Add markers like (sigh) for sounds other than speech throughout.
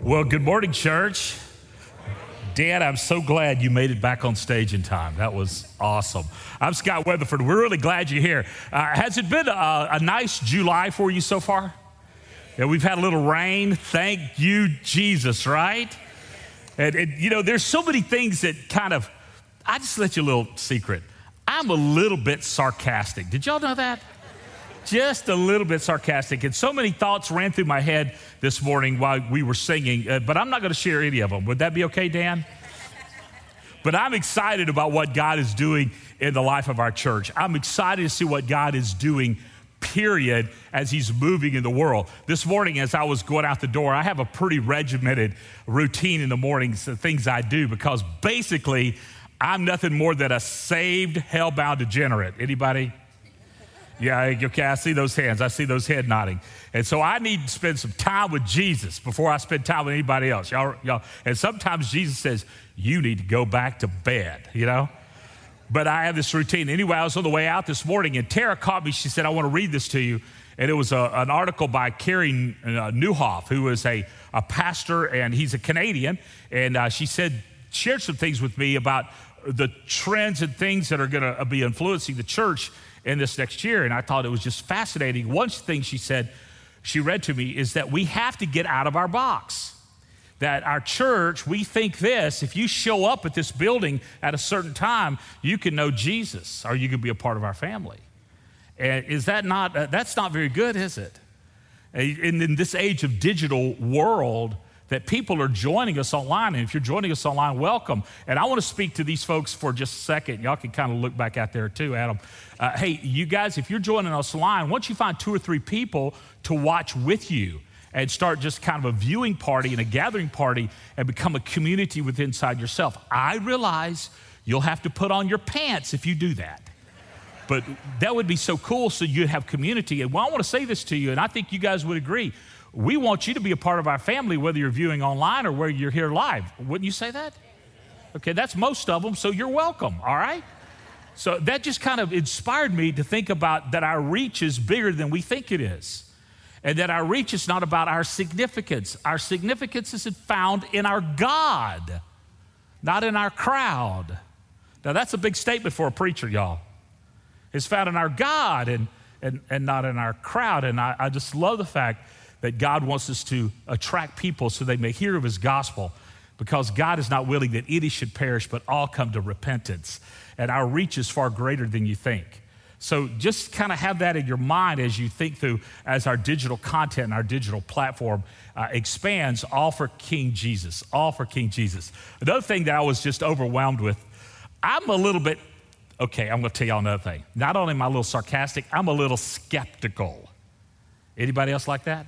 Well, good morning, church. Dan, I'm so glad you made it back on stage in time. That was awesome. I'm Scott Weatherford. We're really glad you're here. Uh, has it been a, a nice July for you so far? Yeah, we've had a little rain. Thank you, Jesus, right? And, and, you know, there's so many things that kind of, I just let you a little secret. I'm a little bit sarcastic. Did y'all know that? Just a little bit sarcastic. And so many thoughts ran through my head this morning while we were singing, uh, but I'm not going to share any of them. Would that be okay, Dan? But I'm excited about what God is doing in the life of our church. I'm excited to see what God is doing, period, as He's moving in the world. This morning, as I was going out the door, I have a pretty regimented routine in the mornings, the things I do, because basically, I'm nothing more than a saved, hell-bound degenerate. Anybody? Yeah, okay, I see those hands. I see those head nodding. And so I need to spend some time with Jesus before I spend time with anybody else. Y'all, y'all. And sometimes Jesus says, You need to go back to bed, you know? But I have this routine. Anyway, I was on the way out this morning, and Tara caught me. She said, I want to read this to you. And it was a, an article by Carey uh, Nieuwhof, who is a, a pastor, and he's a Canadian. And uh, she said, shared some things with me about the trends and things that are going to be influencing the church in this next year. And I thought it was just fascinating. One thing she said, she read to me, is that we have to get out of our box. That our church, we think this if you show up at this building at a certain time, you can know Jesus or you can be a part of our family. And is that not, uh, that's not very good, is it? And in this age of digital world, that people are joining us online. And if you're joining us online, welcome. And I want to speak to these folks for just a second. Y'all can kind of look back out there too, Adam. Uh, hey, you guys, if you're joining us online, once you find two or three people to watch with you, and start just kind of a viewing party and a gathering party and become a community within inside yourself. I realize you'll have to put on your pants if you do that. But that would be so cool so you'd have community. And well, I want to say this to you, and I think you guys would agree we want you to be a part of our family, whether you're viewing online or whether you're here live. Wouldn't you say that? Okay, that's most of them, so you're welcome, all right? So that just kind of inspired me to think about that our reach is bigger than we think it is. And that our reach is not about our significance. Our significance is found in our God, not in our crowd. Now, that's a big statement for a preacher, y'all. It's found in our God and, and, and not in our crowd. And I, I just love the fact that God wants us to attract people so they may hear of his gospel because God is not willing that any should perish, but all come to repentance. And our reach is far greater than you think. So just kind of have that in your mind as you think through as our digital content and our digital platform uh, expands, all for King Jesus, all for King Jesus. Another thing that I was just overwhelmed with, I'm a little bit, okay, I'm going to tell y'all another thing. Not only am I a little sarcastic, I'm a little skeptical. Anybody else like that?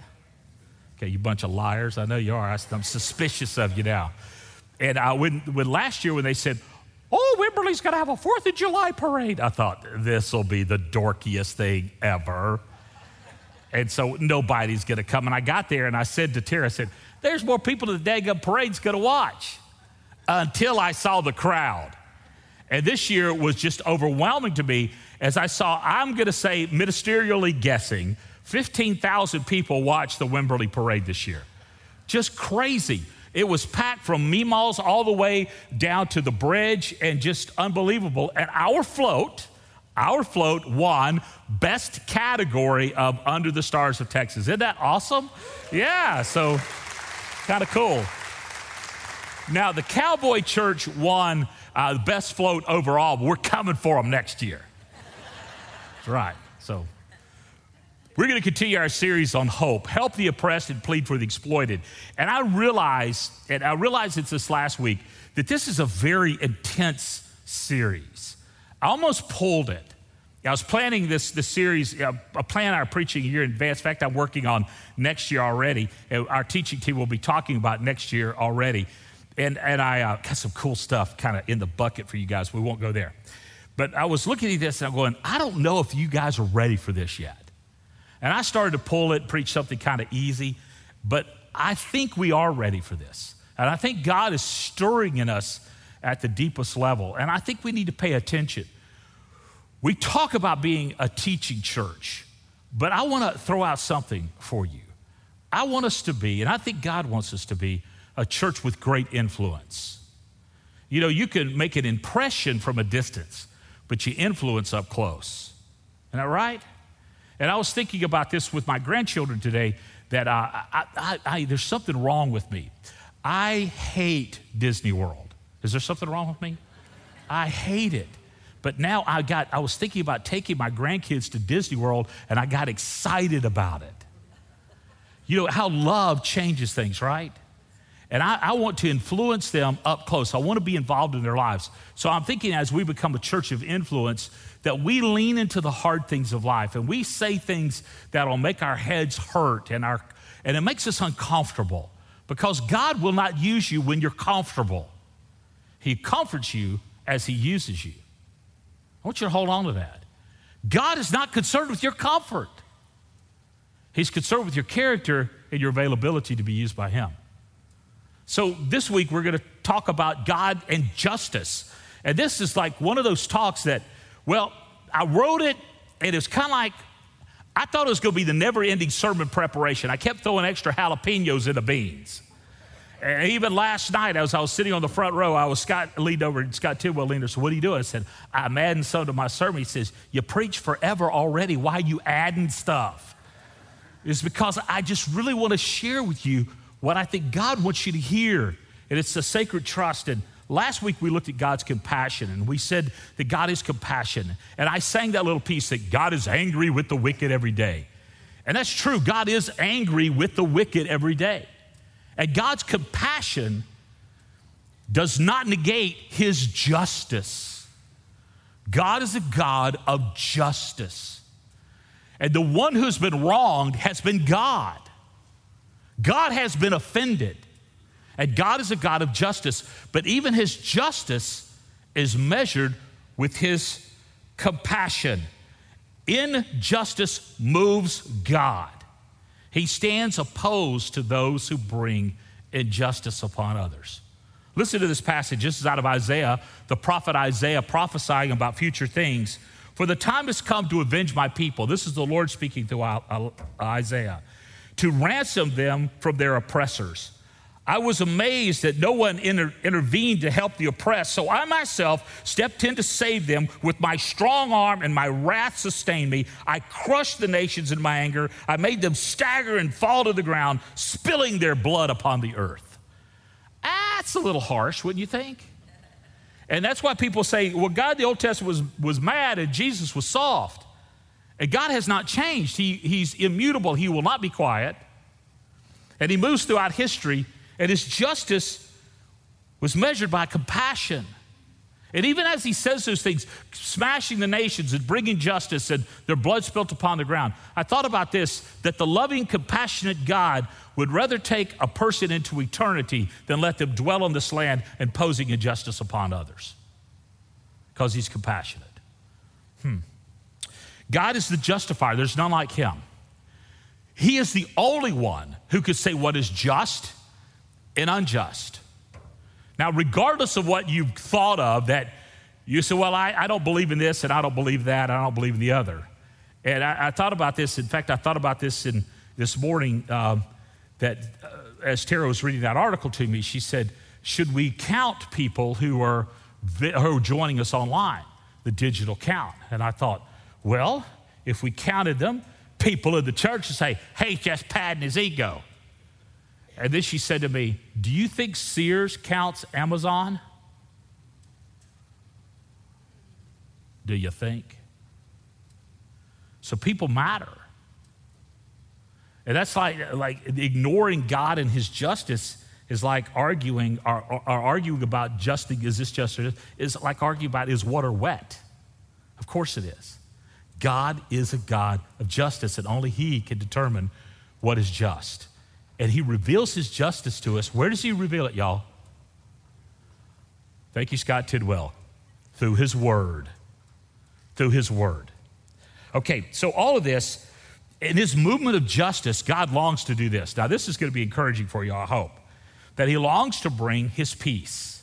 Okay, you bunch of liars. I know you are. I'm suspicious of you now. And I, when, when last year, when they said, Oh, Wimberley's going to have a Fourth of July parade, I thought, this will be the dorkiest thing ever. And so nobody's going to come. And I got there and I said to Tara, I said, There's more people at the Daggum parade's going to watch until I saw the crowd. And this year it was just overwhelming to me as I saw, I'm going to say, ministerially guessing, 15,000 people watched the Wimberley Parade this year. Just crazy. It was packed from Meemaw's all the way down to the bridge and just unbelievable. And our float, our float won best category of Under the Stars of Texas. Isn't that awesome? Yeah, so kind of cool. Now, the Cowboy Church won uh, best float overall, we're coming for them next year. That's right. So we're going to continue our series on hope, help the oppressed and plead for the exploited. And I realized, and I realized it's this last week, that this is a very intense series. I almost pulled it. I was planning this, this series, uh, I plan our preaching a year in advance. In fact, I'm working on next year already. Our teaching team will be talking about next year already. And, and I uh, got some cool stuff kind of in the bucket for you guys. We won't go there. But I was looking at this and I'm going, I don't know if you guys are ready for this yet. And I started to pull it, preach something kind of easy, but I think we are ready for this. And I think God is stirring in us at the deepest level. And I think we need to pay attention. We talk about being a teaching church, but I want to throw out something for you. I want us to be, and I think God wants us to be, a church with great influence. You know, you can make an impression from a distance, but you influence up close. Isn't that right? And I was thinking about this with my grandchildren today that uh, I, I, I, there's something wrong with me. I hate Disney World. Is there something wrong with me? I hate it. But now I got, I was thinking about taking my grandkids to Disney World and I got excited about it. You know how love changes things, right? And I, I, want to influence them up close. I want to be involved in their lives. So I'm thinking as we become a church of influence, that we lean into the hard things of life and we say things that'll make our heads hurt and, our, and it makes us uncomfortable because God will not use you when you're comfortable. He comforts you as He uses you. I want you to hold on to that. God is not concerned with your comfort, He's concerned with your character and your availability to be used by Him. So, this week we're going to talk about God and justice. And this is like one of those talks that, well, I wrote it and it's kind of like, I thought it was going to be the never ending sermon preparation. I kept throwing extra jalapenos in the beans. And even last night, as I was sitting on the front row, I was Scott leaned over, and Scott Tidwell leaned over. So, what are you doing? I said, I'm adding some to my sermon. He says, You preach forever already. Why are you adding stuff? It's because I just really want to share with you what I think God wants you to hear. And it's a sacred trust. And last week we looked at God's compassion and we said that God is compassion. And I sang that little piece that God is angry with the wicked every day. And that's true. God is angry with the wicked every day. And God's compassion does not negate his justice. God is a God of justice. And the one who's been wronged has been God. God has been offended. And God is a God of justice. But even his justice is measured with his compassion. Injustice moves God. He stands opposed to those who bring injustice upon others. Listen to this passage. This is out of Isaiah, the prophet Isaiah prophesying about future things. For the time has come to avenge my people. This is the Lord speaking through uh, Isaiah, to ransom them from their oppressors I was amazed that no one inter- intervened to help the oppressed, so I myself stepped in to save them with my strong arm, and my wrath sustained me. I crushed the nations in my anger. I made them stagger and fall to the ground, spilling their blood upon the earth. That's a little harsh, wouldn't you think? And that's why people say, well, God, the Old Testament was, was mad and Jesus was soft. And God has not changed. He, he's immutable. He will not be quiet. And He moves throughout history and his justice was measured by compassion. And even as he says those things, smashing the nations and bringing justice and their blood spilt upon the ground, I thought about this that the loving, compassionate God would rather take a person into eternity than let them dwell on this land imposing injustice upon others because he's compassionate. Hmm. God is the justifier, there's none like him. He is the only one who could say what is just and unjust. Now, regardless of what you've thought of, that you say, well, I, I don't believe in this and I don't believe that, and I don't believe in the other. And I, I thought about this. In fact, I thought about this in this morning um, that uh, as Tara was reading that article to me, she said, should we count people who are, who are joining us online, the digital count? And I thought, well, if we counted them, people in the church would say, hey, just padding his ego. And then she said to me, Do you think Sears counts Amazon? Do you think? So people matter. And that's like, like ignoring God and his justice is like arguing or, or, or arguing about justice, is this just or is like arguing about is water wet? Of course it is. God is a God of justice, and only He can determine what is just and he reveals his justice to us. Where does he reveal it, y'all? Thank you, Scott Tidwell. Through his word. Through his word. Okay, so all of this, in his movement of justice, God longs to do this. Now, this is going to be encouraging for you, I hope, that he longs to bring his peace.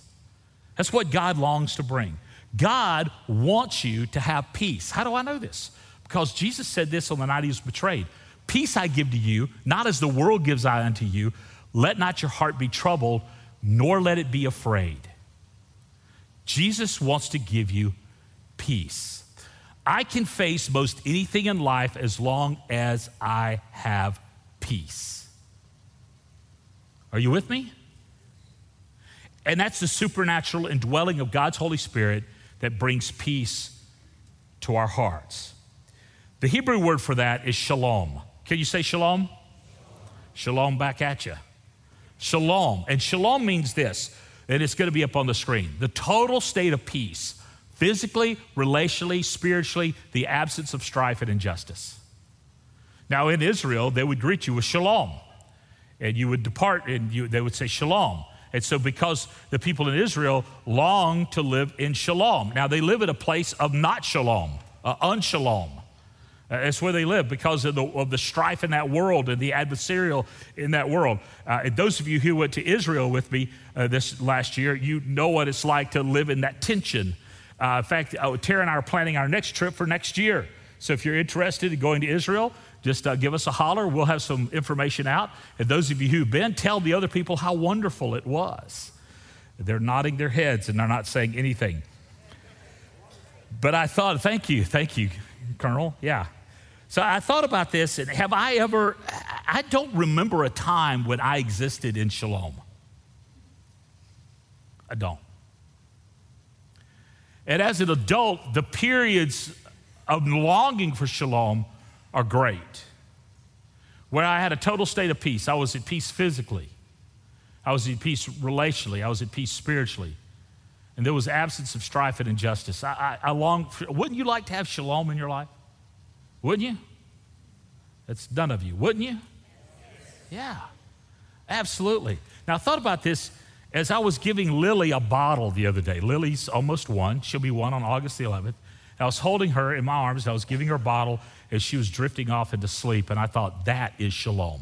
That's what God longs to bring. God wants you to have peace. How do I know this? Because Jesus said this on the night he was betrayed Peace I give to you, not as the world gives I unto you. Let not your heart be troubled, nor let it be afraid. Jesus wants to give you peace. I can face most anything in life as long as I have peace. Are you with me? And that's the supernatural indwelling of God's Holy Spirit that brings peace to our hearts. The Hebrew word for that is shalom. Can you say shalom? Shalom back at you. Shalom. And shalom means this, and it's going to be up on the screen the total state of peace, physically, relationally, spiritually, the absence of strife and injustice. Now, in Israel, they would greet you with shalom, and you would depart and you, they would say shalom. And so, because the people in Israel long to live in shalom, now they live in a place of not shalom, uh, unshalom. Uh, it's where they live because of the, of the strife in that world and the adversarial in that world. Uh, and those of you who went to Israel with me uh, this last year, you know what it's like to live in that tension. Uh, in fact, uh, Tara and I are planning our next trip for next year. So if you're interested in going to Israel, just uh, give us a holler. We'll have some information out. And those of you who've been, tell the other people how wonderful it was. They're nodding their heads and they're not saying anything. But I thought, thank you, thank you, Colonel. Yeah. So I thought about this, and have I ever, I don't remember a time when I existed in shalom. I don't. And as an adult, the periods of longing for shalom are great. Where I had a total state of peace, I was at peace physically, I was at peace relationally, I was at peace spiritually. And there was absence of strife and injustice. I, I, I long for, wouldn't you like to have shalom in your life? Wouldn't you? That's none of you, wouldn't you? Yeah, absolutely. Now, I thought about this as I was giving Lily a bottle the other day. Lily's almost one. She'll be one on August the 11th. I was holding her in my arms. I was giving her a bottle as she was drifting off into sleep. And I thought, that is shalom.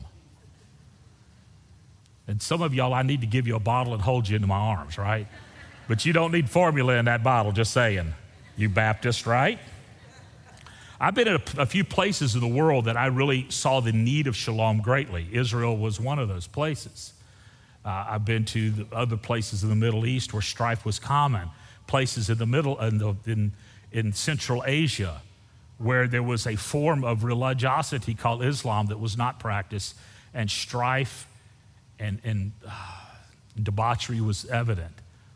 And some of y'all, I need to give you a bottle and hold you into my arms, right? But you don't need formula in that bottle, just saying. You Baptist, right? I've been in a, a, few places in the world that I really saw the need of shalom greatly. Israel was one of those places. Uh, I've been to other places in the Middle East where strife was common, places in the middle in, the, in, in Central Asia where there was a form of religiosity called Islam that was not practiced, and strife and, and uh, debauchery was evident.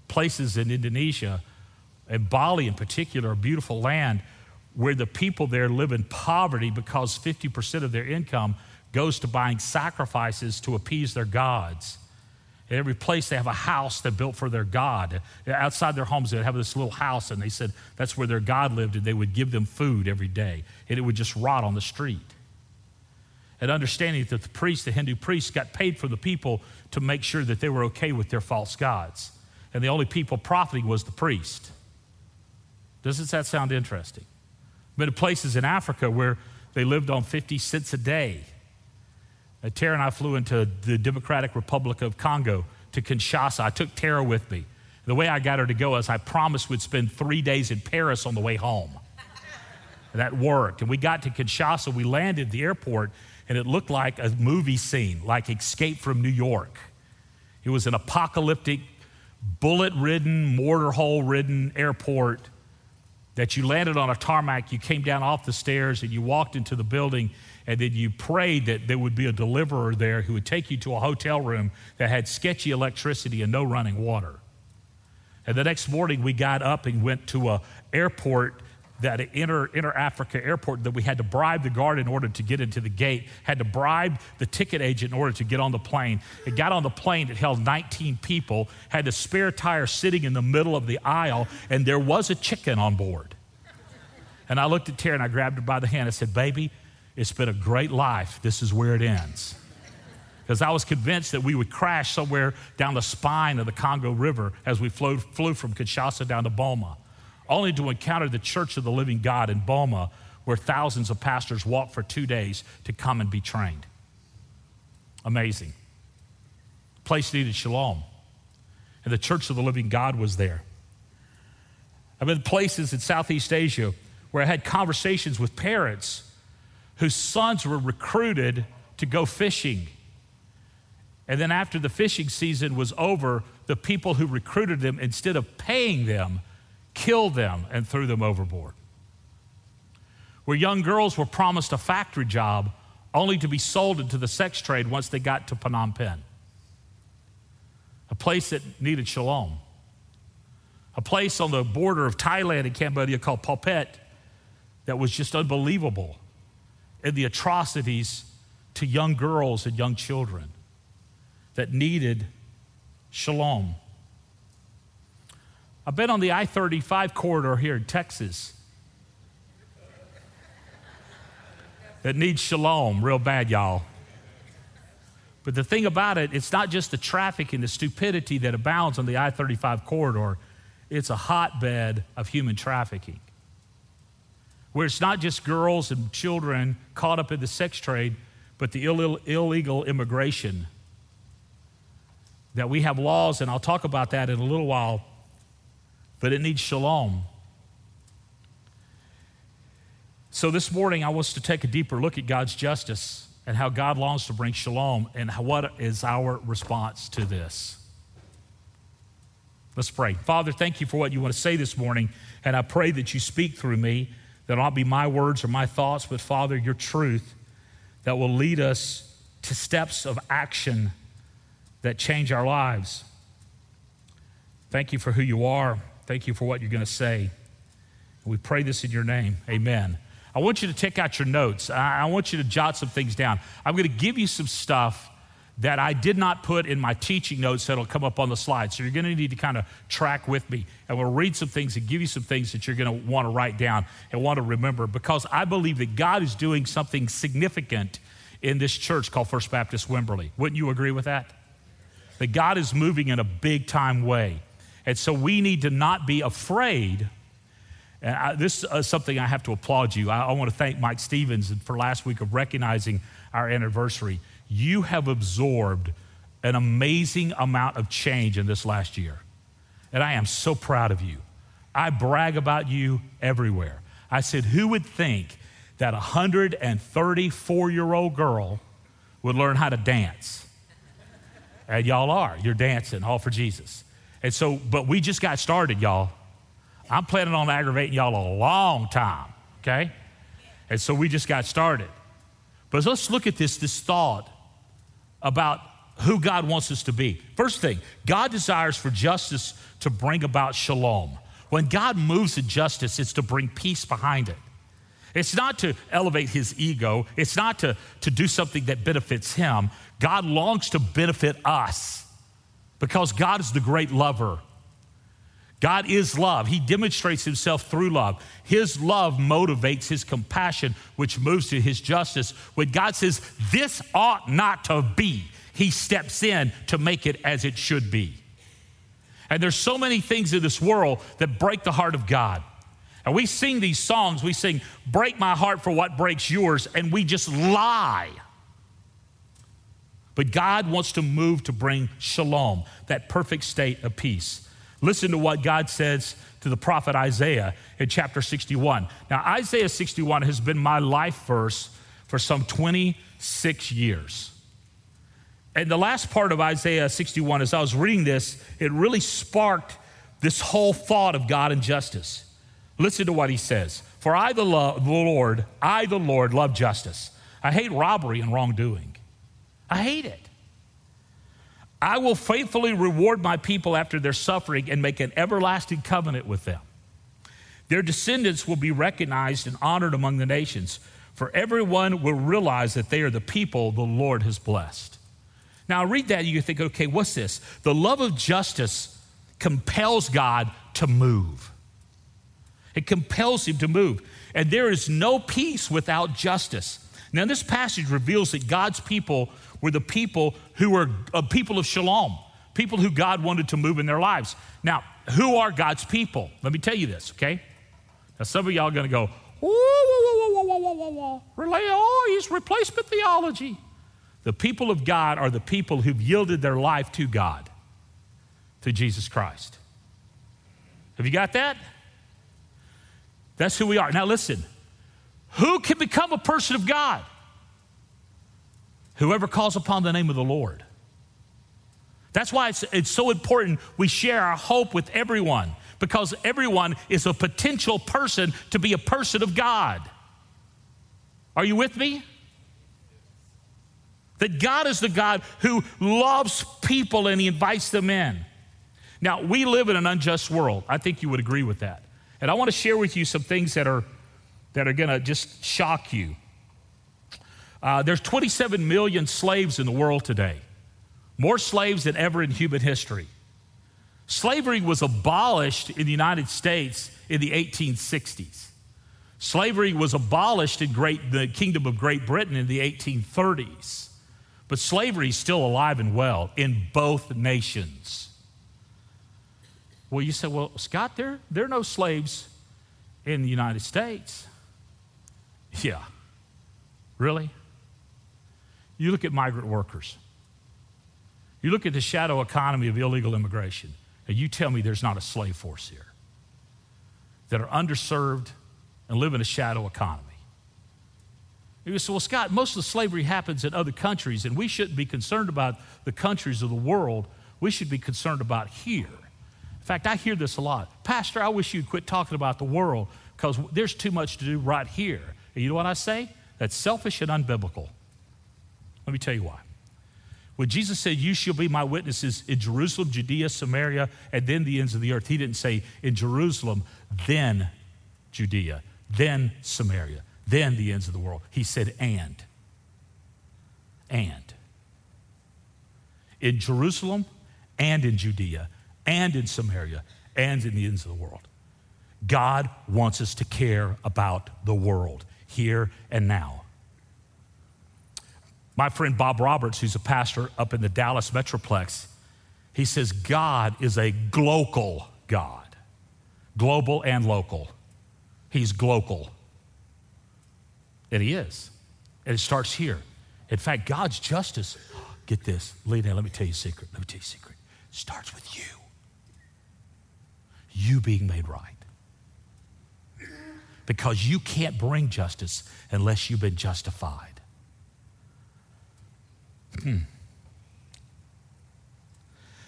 Places in Indonesia, and Bali in particular, a beautiful land where the people there live in poverty because 50% of their income goes to buying sacrifices to appease their gods. In every place, they have a house they built for their God. Outside their homes, they'd have this little house, and they said that's where their God lived, and they would give them food every day, and it would just rot on the street. And understanding that the priests, the Hindu priests, got paid for the people to make sure that they were okay with their false gods. And the only people profiting was the priest. Doesn't that sound interesting? been to places in Africa where they lived on 50 cents a day. Uh, Tara and I flew into the Democratic Republic of Congo to Kinshasa. I took Tara with me. The way I got her to go is I promised we'd spend three days in Paris on the way home. that worked. And we got to Kinshasa, we landed at the airport, and it looked like a movie scene, like Escape from New York. It was an apocalyptic, bullet ridden, mortar hole ridden airport that you landed on a tarmac, you came down off the stairs, and you walked into the building, and then you prayed that there would be a deliverer there who would take you to a hotel room that had sketchy electricity and no running water. And the next morning, we got up and went to a airport that inter, inter Africa airport that we had to bribe the guard in order to get into the gate, had to bribe the ticket agent in order to get on the plane. It got on the plane, it held 19 people, had a spare tire sitting in the middle of the aisle, and there was a chicken on board. And I looked at Tara and I grabbed her by the hand. I said, Baby, it's been a great life. This is where it ends. Because I was convinced that we would crash somewhere down the spine of the Congo River as we flew, flew from Kinshasa down to Boma only to encounter the Church of the Living God in Boma, where thousands of pastors walk for two days to come and be trained. Amazing. Place needed shalom. And the Church of the Living God was there. I've been places in Southeast Asia where I had conversations with parents whose sons were recruited to go fishing. And then after the fishing season was over, the people who recruited them, instead of paying them, killed them and threw them overboard. Where young girls were promised a factory job only to be sold into the sex trade once they got to Phnom Penh, a place that needed shalom, a place on the border of Thailand and Cambodia called Phuket that was just unbelievable in the atrocities to young girls and young children that needed shalom. I've been on the I 35 corridor here in Texas that needs shalom real bad, y'all. But the thing about it, it's not just the traffic and the stupidity that abounds on the I 35 corridor, it's a hotbed of human trafficking. Where it's not just girls and children caught up in the sex trade, but the Ill- illegal immigration. That we have laws, and I'll talk about that in a little while, but it needs shalom. So this morning, I want us to take a deeper look at God's justice and how God longs to bring shalom and what is our response to this. Let's pray. Father, thank you for what you want to say this morning, and I pray that you speak through me, that it not be my words or my thoughts, but Father, your truth that will lead us to steps of action that change our lives. Thank you for who you are. Thank you for what you're going to say. We pray this in your name. Amen. I want you to take out your notes. I, want you to jot some things down. I'm going to give you some stuff that I did not put in my teaching notes that'll come up on the slide. So you're going to need to kind of track with me. And we'll read some things and give you some things that you're going to want to write down and want to remember because I believe that God is doing something significant in this church called First Baptist Wimberley. Wouldn't you agree with that? That God is moving in a big time way. And so we need to not be afraid and I, this is uh, something I have to applaud you. I, I want to thank Mike Stevens for last week of recognizing our anniversary. You have absorbed an amazing amount of change in this last year. And I am so proud of you. I brag about you everywhere. I said, who would think that a 134 year old girl would learn how to dance? And y'all are. You're dancing, all for Jesus. And so, but we just got started, y'all. I'm planning on aggravating y'all a long time, okay? And so we just got started. But let's look at this, this thought about who God wants us to be. First thing, God desires for justice to bring about shalom. When God moves in justice, it's to bring peace behind it. It's not to elevate his ego, it's not to, to do something that benefits him. God longs to benefit us because God is the great lover God is love. He demonstrates himself through love. His love motivates his compassion, which moves to his justice. When God says, This ought not to be, he steps in to make it as it should be. And there's so many things in this world that break the heart of God. And we sing these songs, we sing, Break my heart for what breaks yours, and we just lie. But God wants to move to bring shalom, that perfect state of peace. Listen to what God says to the prophet Isaiah in chapter 61. Now, Isaiah 61 has been my life verse for some 26 years. And the last part of Isaiah 61, as I was reading this, it really sparked this whole thought of God and justice. Listen to what he says For I, the, lo- the Lord, I, the Lord, love justice. I hate robbery and wrongdoing. I hate it. I will faithfully reward my people after their suffering and make an everlasting covenant with them. Their descendants will be recognized and honored among the nations, for everyone will realize that they are the people the Lord has blessed. Now, I read that and you think, okay, what's this? The love of justice compels God to move. It compels him to move. And there is no peace without justice. Now, this passage reveals that God's people were the people who were a people of shalom, people who God wanted to move in their lives. Now, who are God's people? Let me tell you this, okay? Now, some of y'all are going to go, whoa, whoa, whoa, whoa, whoa, whoa, whoa, Relay, oh, he's replacement theology. The people of God are the people who've yielded their life to God, to Jesus Christ. Have you got that? That's who we are. Now, listen, Who can become a person of God? Whoever calls upon the name of the Lord. That's why it's, it's so important we share our hope with everyone because everyone is a potential person to be a person of God. Are you with me? That God is the God who loves people and He invites them in. Now, we live in an unjust world. I think you would agree with that. And I want to share with you some things that are, that are going to just shock you. Uh, there's 27 million slaves in the world today, more slaves than ever in human history. Slavery was abolished in the United States in the 1860s. Slavery was abolished in great, the Kingdom of Great Britain in the 1830s. But slavery is still alive and well in both nations. Well, you say, well, Scott, there, there are no slaves in the United States. Yeah. Really? You look at migrant workers. You look at the shadow economy of illegal immigration, and you tell me there's not a slave force here that are underserved and live in a shadow economy. You say, well, Scott, most of the slavery happens in other countries, and we shouldn't be concerned about the countries of the world. We should be concerned about here. In fact, I hear this a lot. Pastor, I wish you'd quit talking about the world because there's too much to do right here. And you know what I say? That's selfish and unbiblical. Let me tell you why. When Jesus said, You shall be my witnesses in Jerusalem, Judea, Samaria, and then the ends of the earth, he didn't say in Jerusalem, then Judea, then Samaria, then the ends of the world. He said, and. And. In Jerusalem and in Judea and in Samaria and in the ends of the world. God wants us to care about the world here and now. My friend Bob Roberts, who's a pastor up in the Dallas Metroplex, he says God is a global God, global and local. He's global. And he is. And it starts here. In fact, God's justice, (gasps) get this, Lena, let me tell you a secret. Let me tell you a secret. It starts with you. You being made right. Because you can't bring justice unless you've been justified. Hmm.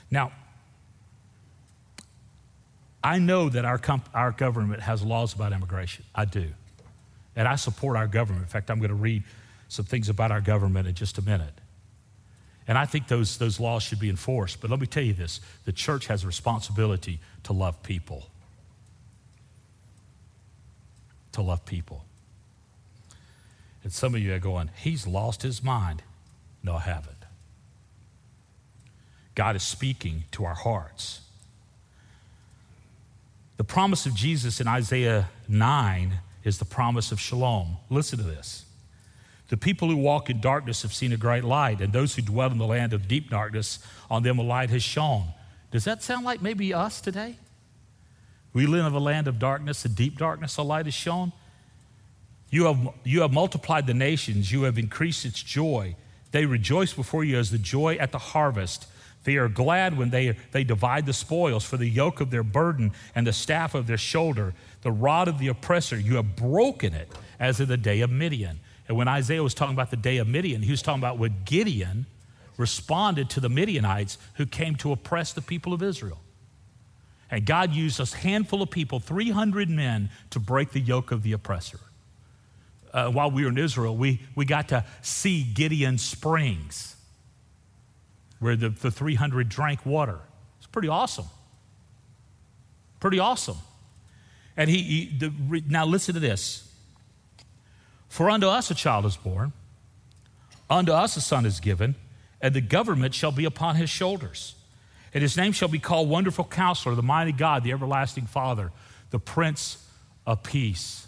Now, I know that our, comp- our government has laws about immigration. I do. And I support our government. In fact, I'm going to read some things about our government in just a minute. And I think those, those laws should be enforced. But let me tell you this the church has a responsibility to love people. To love people. And some of you are going, he's lost his mind. No, I haven't. God is speaking to our hearts. The promise of Jesus in Isaiah 9 is the promise of shalom. Listen to this. The people who walk in darkness have seen a great light, and those who dwell in the land of deep darkness, on them a light has shone. Does that sound like maybe us today? We live in a land of darkness, a deep darkness, a light has shone. You have, you have multiplied the nations, you have increased its joy. They rejoice before you as the joy at the harvest. They are glad when they, they divide the spoils, for the yoke of their burden and the staff of their shoulder, the rod of the oppressor, you have broken it as in the day of Midian. And when Isaiah was talking about the day of Midian, he was talking about when Gideon responded to the Midianites who came to oppress the people of Israel. And God used a handful of people, 300 men, to break the yoke of the oppressor. Uh, while we were in Israel, we, we got to see Gideon Springs where the, the 300 drank water. It's pretty awesome. Pretty awesome. And he, he the, now listen to this. For unto us a child is born, unto us a son is given, and the government shall be upon his shoulders. And his name shall be called Wonderful Counselor, the Mighty God, the Everlasting Father, the Prince of Peace.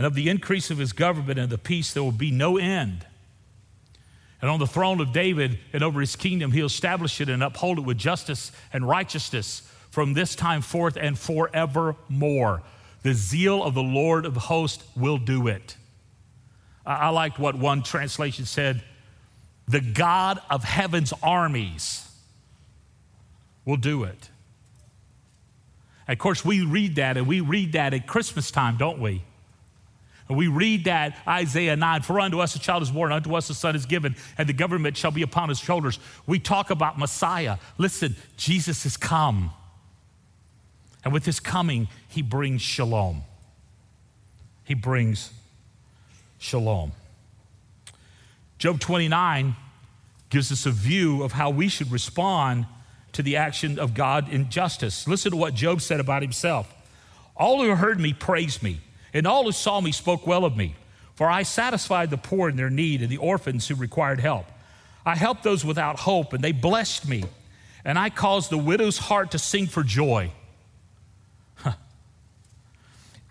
and of the increase of his government and the peace there will be no end. And on the throne of David and over his kingdom, he'll establish it and uphold it with justice and righteousness from this time forth and forevermore. The zeal of the Lord of hosts will do it. I, liked what one translation said the God of heaven's armies will do it. of course, we read that and we read that at Christmas time, don't we? And we read that Isaiah 9, for unto us a child is born, unto us a son is given, and the government shall be upon his shoulders. We talk about Messiah. Listen, Jesus has come. And with his coming, he brings shalom. He brings shalom. Job 29 gives us a view of how we should respond to the action of God in justice. Listen to what Job said about himself. All who heard me praised me and all who saw me spoke well of me, for I satisfied the poor in their need and the orphans who required help. I helped those without hope, and they blessed me, and I caused the widow's heart to sing for joy.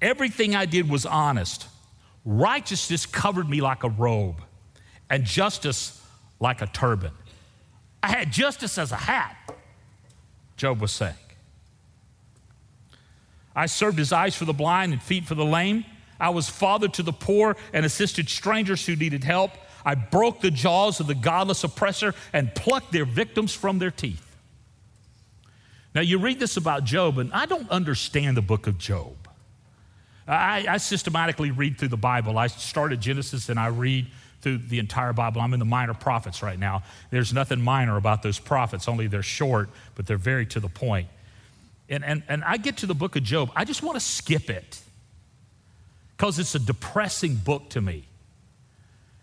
Everything I did was honest. Righteousness covered me like a robe, and justice like a turban. I had justice as a hat, Job was saying. I served his eyes for the blind and feet for the lame. I was father to the poor and assisted strangers who needed help. I broke the jaws of the godless oppressor and plucked their victims from their teeth. Now, you read this about Job, and I don't understand the book of Job. I, I systematically read through the Bible. I started Genesis and I read through the entire Bible. I'm in the minor prophets right now. There's nothing minor about those prophets, only they're short, but they're very to the point. And, and, and I get to the book of Job, I just want to skip it because it's a depressing book to me.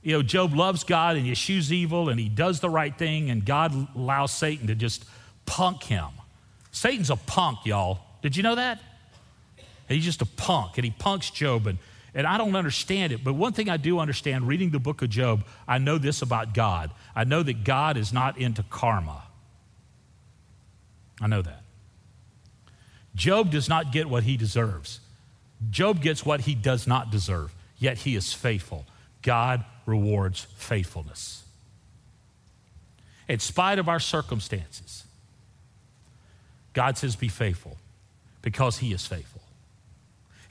You know, Job loves God and he eschews evil and he does the right thing, and God allows Satan to just punk him. Satan's a punk, y'all. Did you know that? He's just a punk, and he punks Job, and, and I don't understand it. But one thing I do understand reading the book of Job, I know this about God. I know that God is not into karma. I know that. Job does not get what he deserves. Job gets what he does not deserve, yet he is faithful. God rewards faithfulness. In spite of our circumstances, God says, Be faithful because he is faithful.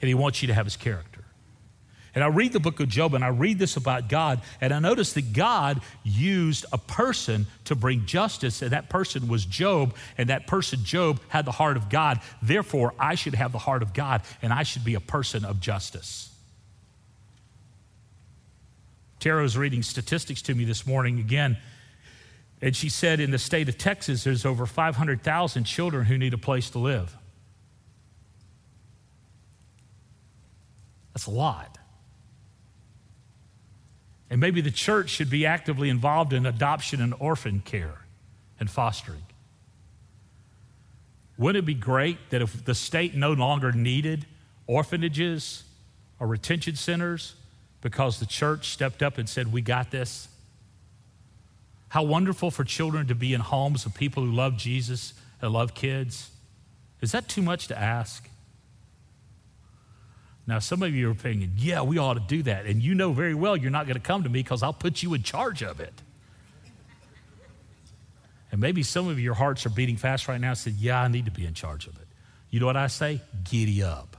And he wants you to have his character. And I read the book of Job and I read this about God, and I notice that God used a person to bring justice, and that person was Job, and that person, Job, had the heart of God. Therefore, I should have the heart of God, and I should be a person of justice. Tara was reading statistics to me this morning again, and she said in the state of Texas, there's over 500,000 children who need a place to live. That's a lot. And maybe the church should be actively involved in adoption and orphan care and fostering. Wouldn't it be great that if the state no longer needed orphanages or retention centers because the church stepped up and said, We got this? How wonderful for children to be in homes of people who love Jesus and love kids. Is that too much to ask? Now, some of you are thinking, yeah, we ought to do that. And you know very well you're not going to come to me because I'll put you in charge of it. And maybe some of your hearts are beating fast right now and said, yeah, I need to be in charge of it. You know what I say? Giddy up.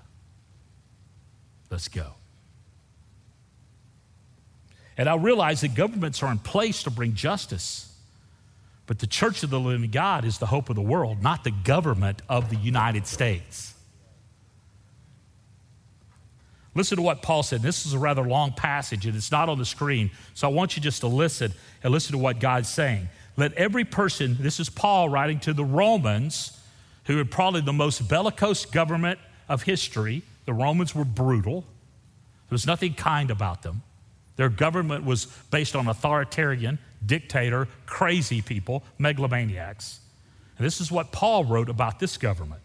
Let's go. And I realize that governments are in place to bring justice. But the church of the living God is the hope of the world, not the government of the United States. Listen to what Paul said. This is a rather long passage and it's not on the screen. So I want you just to listen and listen to what God's saying. Let every person, this is Paul writing to the Romans, who had probably the most bellicose government of history. The Romans were brutal, there was nothing kind about them. Their government was based on authoritarian, dictator, crazy people, megalomaniacs. And this is what Paul wrote about this government.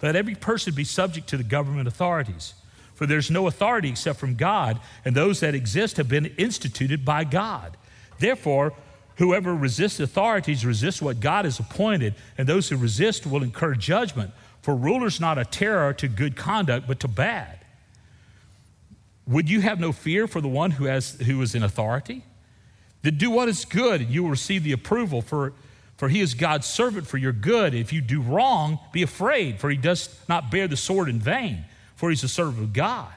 Let every person be subject to the government authorities for there's no authority except from God, and those that exist have been instituted by God. Therefore, whoever resists authorities resists what God has appointed, and those who resist will incur judgment. For rulers not a terror to good conduct, but to bad. Would you have no fear for the one who, has, who is in authority? Then do what is good, and you will receive the approval, for, for he is God's servant for your good. If you do wrong, be afraid, for he does not bear the sword in vain for he's a servant of God.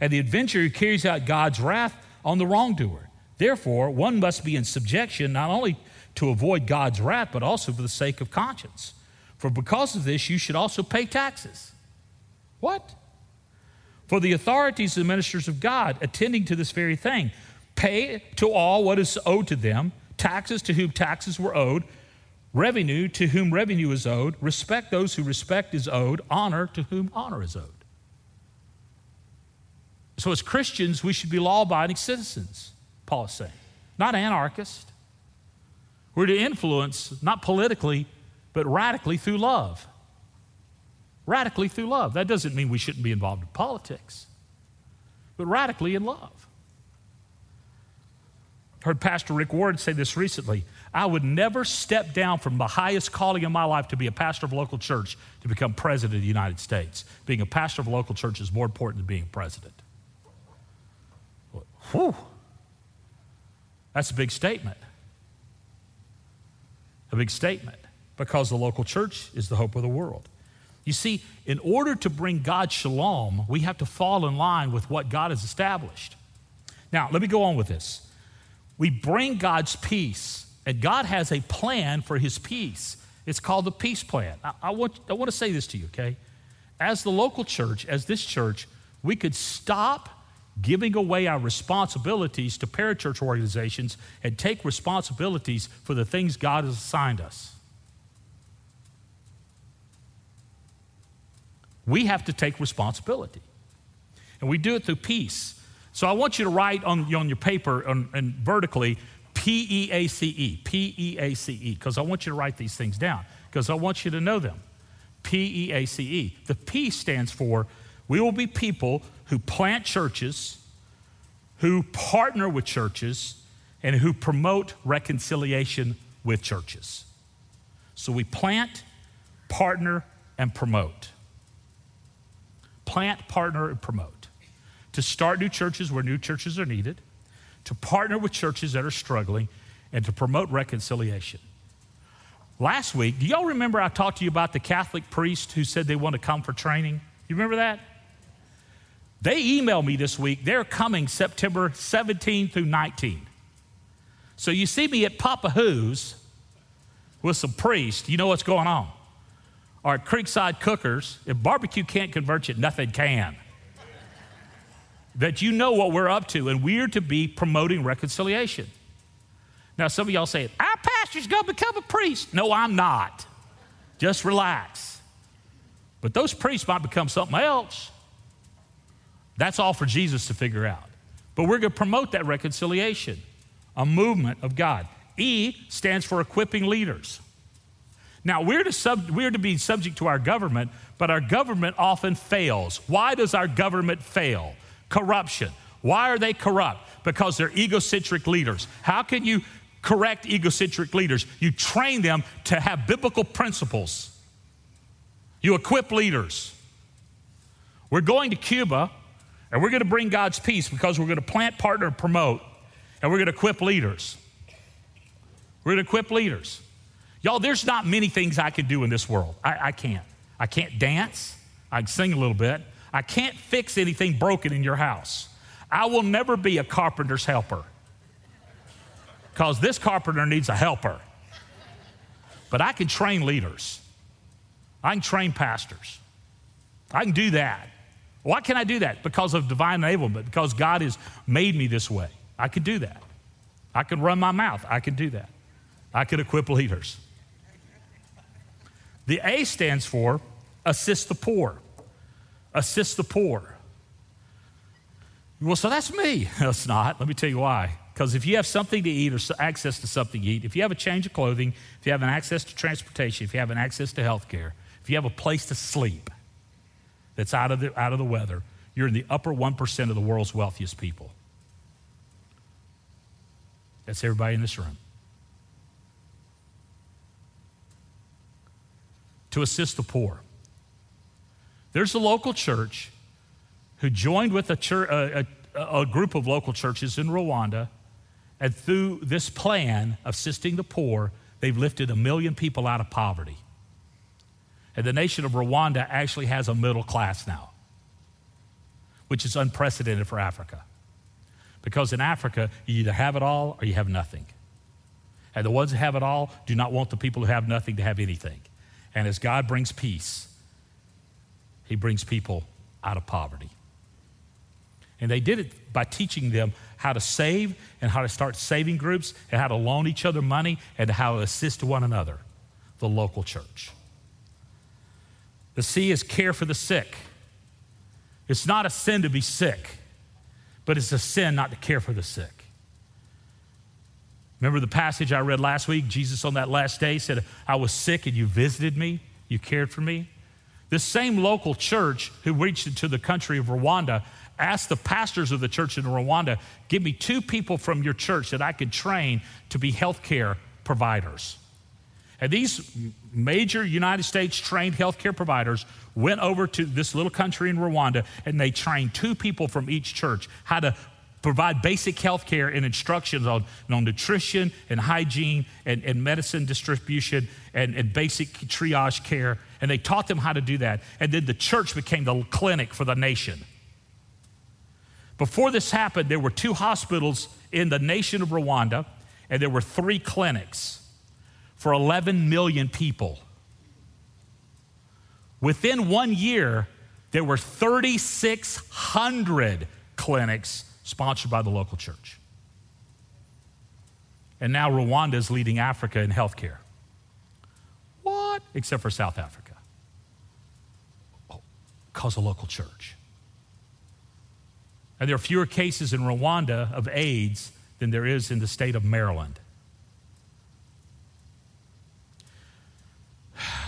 And the adventurer carries out God's wrath on the wrongdoer. Therefore, one must be in subjection not only to avoid God's wrath, but also for the sake of conscience. For because of this, you should also pay taxes. What? For the authorities and ministers of God attending to this very thing pay to all what is owed to them, taxes to whom taxes were owed, revenue to whom revenue is owed, respect those who respect is owed, honor to whom honor is owed. So, as Christians, we should be law abiding citizens, Paul is saying, not anarchists. We're to influence, not politically, but radically through love. Radically through love. That doesn't mean we shouldn't be involved in politics, but radically in love. Heard Pastor Rick Warren say this recently. I would never step down from the highest calling in my life to be a pastor of a local church to become president of the United States. Being a pastor of a local church is more important than being president. Whew. That's a big statement. A big statement because the local church is the hope of the world. You see, in order to bring God shalom, we have to fall in line with what God has established. Now, let me go on with this. We bring God's peace, and God has a plan for his peace. It's called the peace plan. I, I, want, I want to say this to you, okay? As the local church, as this church, we could stop giving away our responsibilities to parachurch organizations and take responsibilities for the things God has assigned us. We have to take responsibility. And we do it through peace. So I want you to write on, on your paper and vertically P E A C E, P E A C E, because I want you to write these things down, because I want you to know them. P E A C E. The P stands for we will be people who plant churches, who partner with churches, and who promote reconciliation with churches. So we plant, partner, and promote. Plant, partner, and promote. To start new churches where new churches are needed, to partner with churches that are struggling, and to promote reconciliation. Last week, do y'all remember I talked to you about the Catholic priest who said they want to come for training? You remember that? They emailed me this week. They're coming September 17 through 19. So you see me at Papa Who's with some priests. You know what's going on. Or at Creekside Cookers. If barbecue can't convert you, nothing can. that you know what we're up to, and we're to be promoting reconciliation. Now, some of y'all say, Our pastor's to become a priest. No, I'm not. Just relax. But those priests might become something else. That's all for Jesus to figure out. But we're going to promote that reconciliation, a movement of God. E stands for equipping leaders. Now, we're to, sub, we're to be subject to our government, but our government often fails. Why does our government fail? Corruption. Why are they corrupt? Because they're egocentric leaders. How can you correct egocentric leaders? You train them to have biblical principles, you equip leaders. We're going to Cuba and we're going to bring God's peace because we're going to plant, partner, promote, and we're going to equip leaders. We're going to equip leaders. Y'all, there's not many things I can do in this world. I, I can't. I can't dance. I can sing a little bit. I can't fix anything broken in your house. I will never be a carpenter's helper because this carpenter needs a helper. But I can train leaders, I can train pastors. I can do that. Why can I do that? Because of divine enablement, because God has made me this way. I could do that. I could run my mouth. I could do that. I could equip leaders. The A stands for assist the poor. Assist the poor. Well, so that's me. (laughs) No, it's not. Let me tell you why. Because if you have something to eat or access to something to eat, if you have a change of clothing, if you have an access to transportation, if you have an access to health care, if you have a place to sleep, that's out of the, out of the weather, you're in the upper 1% of the world's wealthiest people. That's everybody in this room. To assist the poor. There's a local church who joined with a, church, a, a, a group of local churches in Rwanda, and through this plan of assisting the poor, they've lifted a million people out of poverty. And the nation of Rwanda actually has a middle class now, which is unprecedented for Africa. Because in Africa, you either have it all or you have nothing. And the ones that have it all do not want the people who have nothing to have anything. And as God brings peace, He brings people out of poverty. And they did it by teaching them how to save and how to start saving groups and how to loan each other money and how to assist one another, the local church. The C is care for the sick. It's not a sin to be sick, but it's a sin not to care for the sick. Remember the passage I read last week? Jesus on that last day said, I was sick and you visited me, you cared for me. This same local church who reached into the country of Rwanda asked the pastors of the church in Rwanda, give me two people from your church that I could train to be healthcare providers. And these major United States trained healthcare providers went over to this little country in Rwanda and they trained two people from each church how to provide basic health care and instructions on, on nutrition and hygiene and, and medicine distribution and, and basic triage care. And they taught them how to do that. And then the church became the clinic for the nation. Before this happened, there were two hospitals in the nation of Rwanda, and there were three clinics for 11 million people. Within one year, there were 3,600 clinics sponsored by the local church. And now Rwanda is leading Africa in healthcare. What? Except for South Africa. Oh, because of local church. And there are fewer cases in Rwanda of AIDS than there is in the state of Maryland.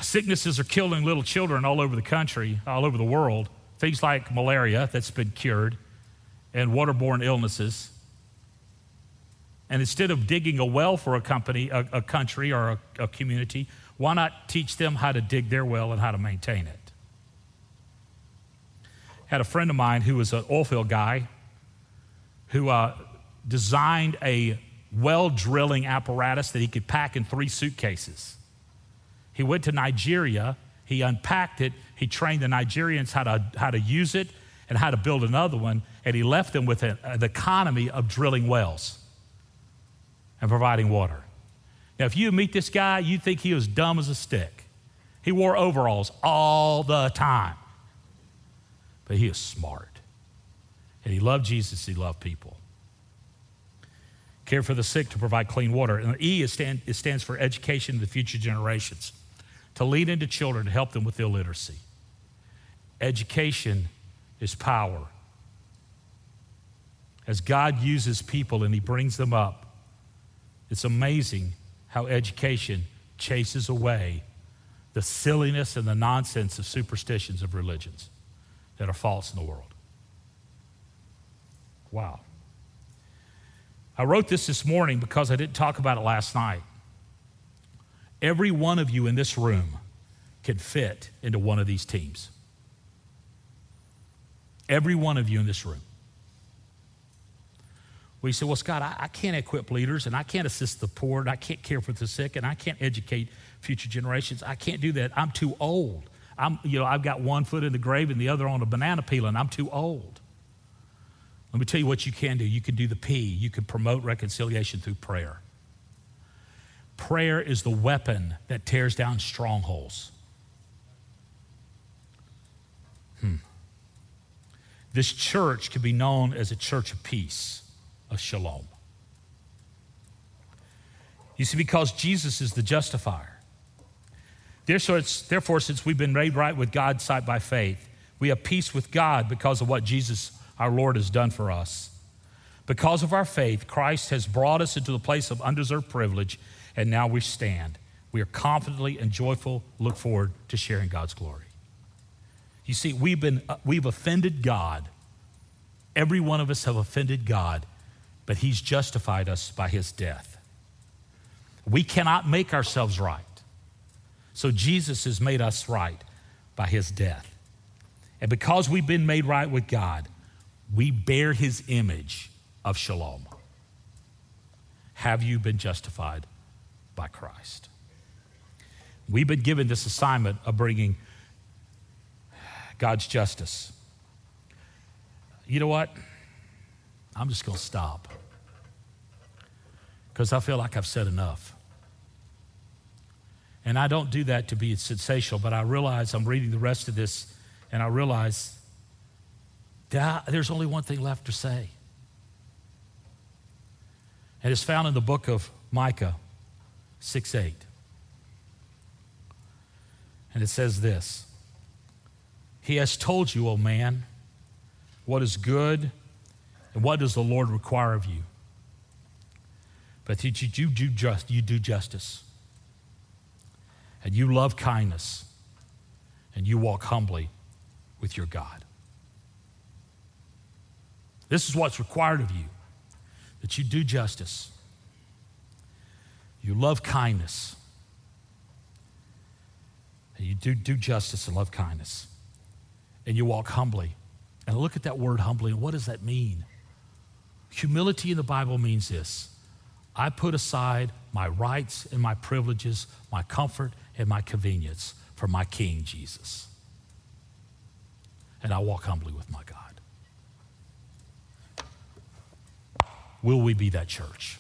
Sicknesses are killing little children all over the country, all over the world. Things like malaria that's been cured and waterborne illnesses. And instead of digging a well for a company, a, a country, or a, a community, why not teach them how to dig their well and how to maintain it? Had a friend of mine who was an oilfield guy who uh, designed a well drilling apparatus that he could pack in three suitcases. He went to Nigeria, he unpacked it, he trained the Nigerians how to, how to use it and how to build another one, and he left them with an, an economy of drilling wells and providing water. Now, if you meet this guy, you'd think he was dumb as a stick. He wore overalls all the time. But he is smart. And he loved Jesus, he loved people. Care for the sick to provide clean water. And E it, stand, it stands for education of the future generations, to lead into children, to help them with illiteracy. Education is power. As God uses people and He brings them up, it's amazing how education chases away the silliness and the nonsense of superstitions of religions that are false in the world. Wow. I wrote this this morning because I didn't talk about it last night. Every one of you in this room can fit into one of these teams. Every one of you in this room. We say, Well, Scott, I, I, can't equip leaders and I can't assist the poor and I can't care for the sick and I can't educate future generations. I can't do that. I'm too old. I'm, you know, I've got one foot in the grave and the other on a banana peel and I'm too old. Let me tell you what you can do. You can do the P. You can promote reconciliation through prayer. Prayer is the weapon that tears down strongholds. Hmm. This church can be known as a church of peace, of shalom. You see, because Jesus is the justifier. Therefore, since we've been made right with God sight by faith, we have peace with God because of what Jesus, our Lord, has done for us. Because of our faith, Christ has brought us into the place of undeserved privilege, and now we stand. We are confidently and joyful, look forward to sharing God's glory. You see, we've, been, uh, we've offended God. Every one of us have offended God, but He's justified us by His death. We cannot make ourselves right. So Jesus has made us right by His death. And because we've been made right with God, we bear His image of shalom. Have you been justified by Christ? We've been given this assignment of bringing God's justice. You know what? I'm just going to stop because I feel like I've said enough. And I don't do that to be sensational, but I realize I'm reading the rest of this and I realize that, there's only one thing left to say. And it's found in the book of Micah 6 8. And it says this He has told you, O man, what is good and what does the Lord require of you? But that you do, just, you do justice, and you love kindness, and you walk humbly with your God. This is what's required of you that you do justice, you love kindness, and you do, do justice and love kindness, and you walk humbly. And look at that word humbly, and what does that mean? Humility in the Bible means this I put aside my rights and my privileges, my comfort and my convenience for my King Jesus. And I walk humbly with my God. Will we be that church?